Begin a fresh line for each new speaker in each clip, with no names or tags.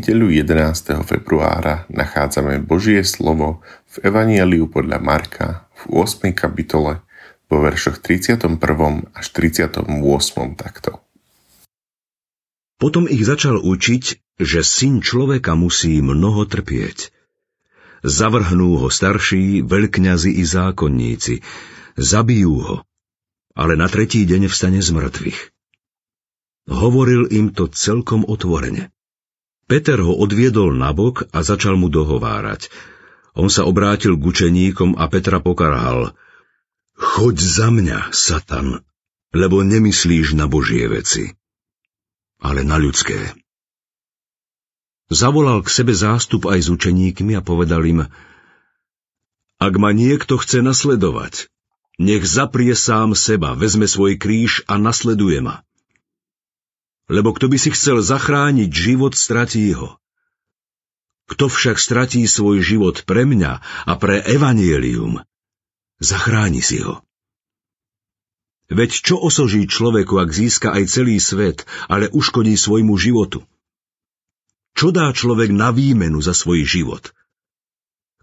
nedeľu 11. februára nachádzame Božie slovo v Evanieliu podľa Marka v 8. kapitole vo veršoch 31. až 38. takto.
Potom ich začal učiť, že syn človeka musí mnoho trpieť. Zavrhnú ho starší, veľkňazi i zákonníci, zabijú ho, ale na tretí deň vstane z mŕtvych. Hovoril im to celkom otvorene. Peter ho odviedol nabok a začal mu dohovárať. On sa obrátil k učeníkom a Petra pokarhal. Choď za mňa, Satan, lebo nemyslíš na Božie veci, ale na ľudské. Zavolal k sebe zástup aj s učeníkmi a povedal im, ak ma niekto chce nasledovať, nech zaprie sám seba, vezme svoj kríž a nasleduje ma. Lebo kto by si chcel zachrániť život, stratí ho. Kto však stratí svoj život pre mňa a pre evanielium, zachráni si ho. Veď čo osoží človeku, ak získa aj celý svet, ale uškodí svojmu životu? Čo dá človek na výmenu za svoj život?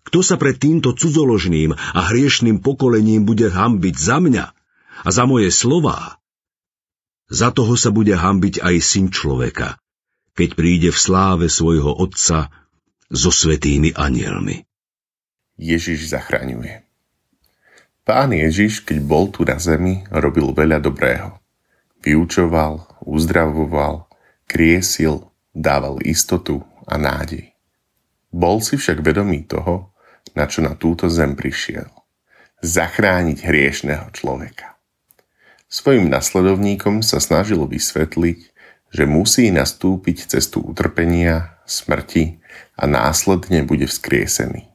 Kto sa pred týmto cudzoložným a hriešným pokolením bude hambiť za mňa a za moje slová, za toho sa bude hambiť aj syn človeka, keď príde v sláve svojho otca so svetými anielmi.
Ježiš zachraňuje. Pán Ježiš, keď bol tu na zemi, robil veľa dobrého. Vyučoval, uzdravoval, kriesil, dával istotu a nádej. Bol si však vedomý toho, na čo na túto zem prišiel. Zachrániť hriešného človeka. Svojim nasledovníkom sa snažil vysvetliť, že musí nastúpiť cestu utrpenia, smrti a následne bude vzkriesený.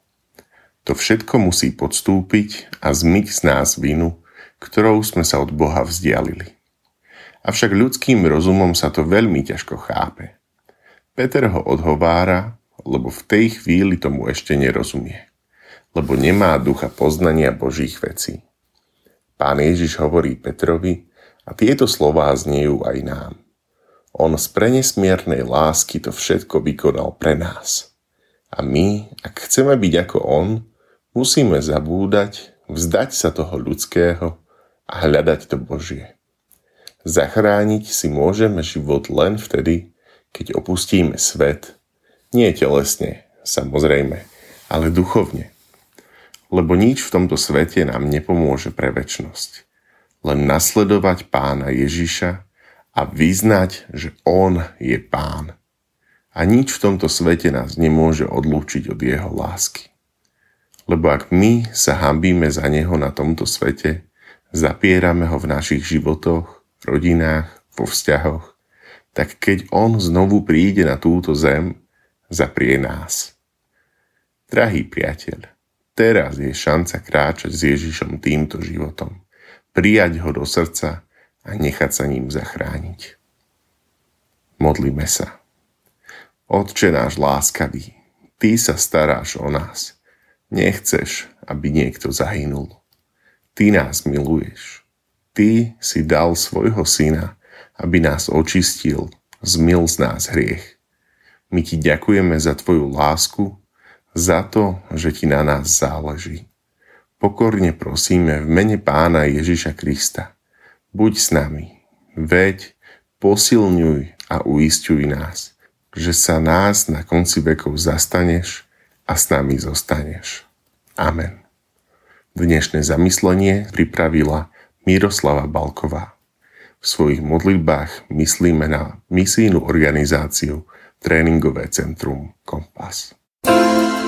To všetko musí podstúpiť a zmyť z nás vinu, ktorou sme sa od Boha vzdialili. Avšak ľudským rozumom sa to veľmi ťažko chápe. Peter ho odhovára, lebo v tej chvíli tomu ešte nerozumie, lebo nemá ducha poznania Božích vecí. Pán Ježiš hovorí Petrovi a tieto slová zniejú aj nám. On z prenesmiernej lásky to všetko vykonal pre nás. A my, ak chceme byť ako On, musíme zabúdať, vzdať sa toho ľudského a hľadať to Božie. Zachrániť si môžeme život len vtedy, keď opustíme svet, nie telesne, samozrejme, ale duchovne lebo nič v tomto svete nám nepomôže pre väčnosť. Len nasledovať pána Ježiša a vyznať, že On je pán. A nič v tomto svete nás nemôže odlúčiť od Jeho lásky. Lebo ak my sa hambíme za Neho na tomto svete, zapierame ho v našich životoch, rodinách, vo vzťahoch, tak keď On znovu príde na túto zem, zaprie nás. Drahý priateľ, Teraz je šanca kráčať s Ježišom týmto životom, prijať ho do srdca a nechať sa ním zachrániť. Modlíme sa. Otče náš láskavý, Ty sa staráš o nás. Nechceš, aby niekto zahynul. Ty nás miluješ. Ty si dal svojho syna, aby nás očistil, zmil z nás hriech. My ti ďakujeme za tvoju lásku za to, že ti na nás záleží. Pokorne prosíme v mene pána Ježiša Krista. Buď s nami, veď, posilňuj a uistuj nás, že sa nás na konci vekov zastaneš a s nami zostaneš. Amen. Dnešné zamyslenie pripravila Miroslava Balková. V svojich modlitbách myslíme na misijnú organizáciu Tréningové centrum Kompas. thank you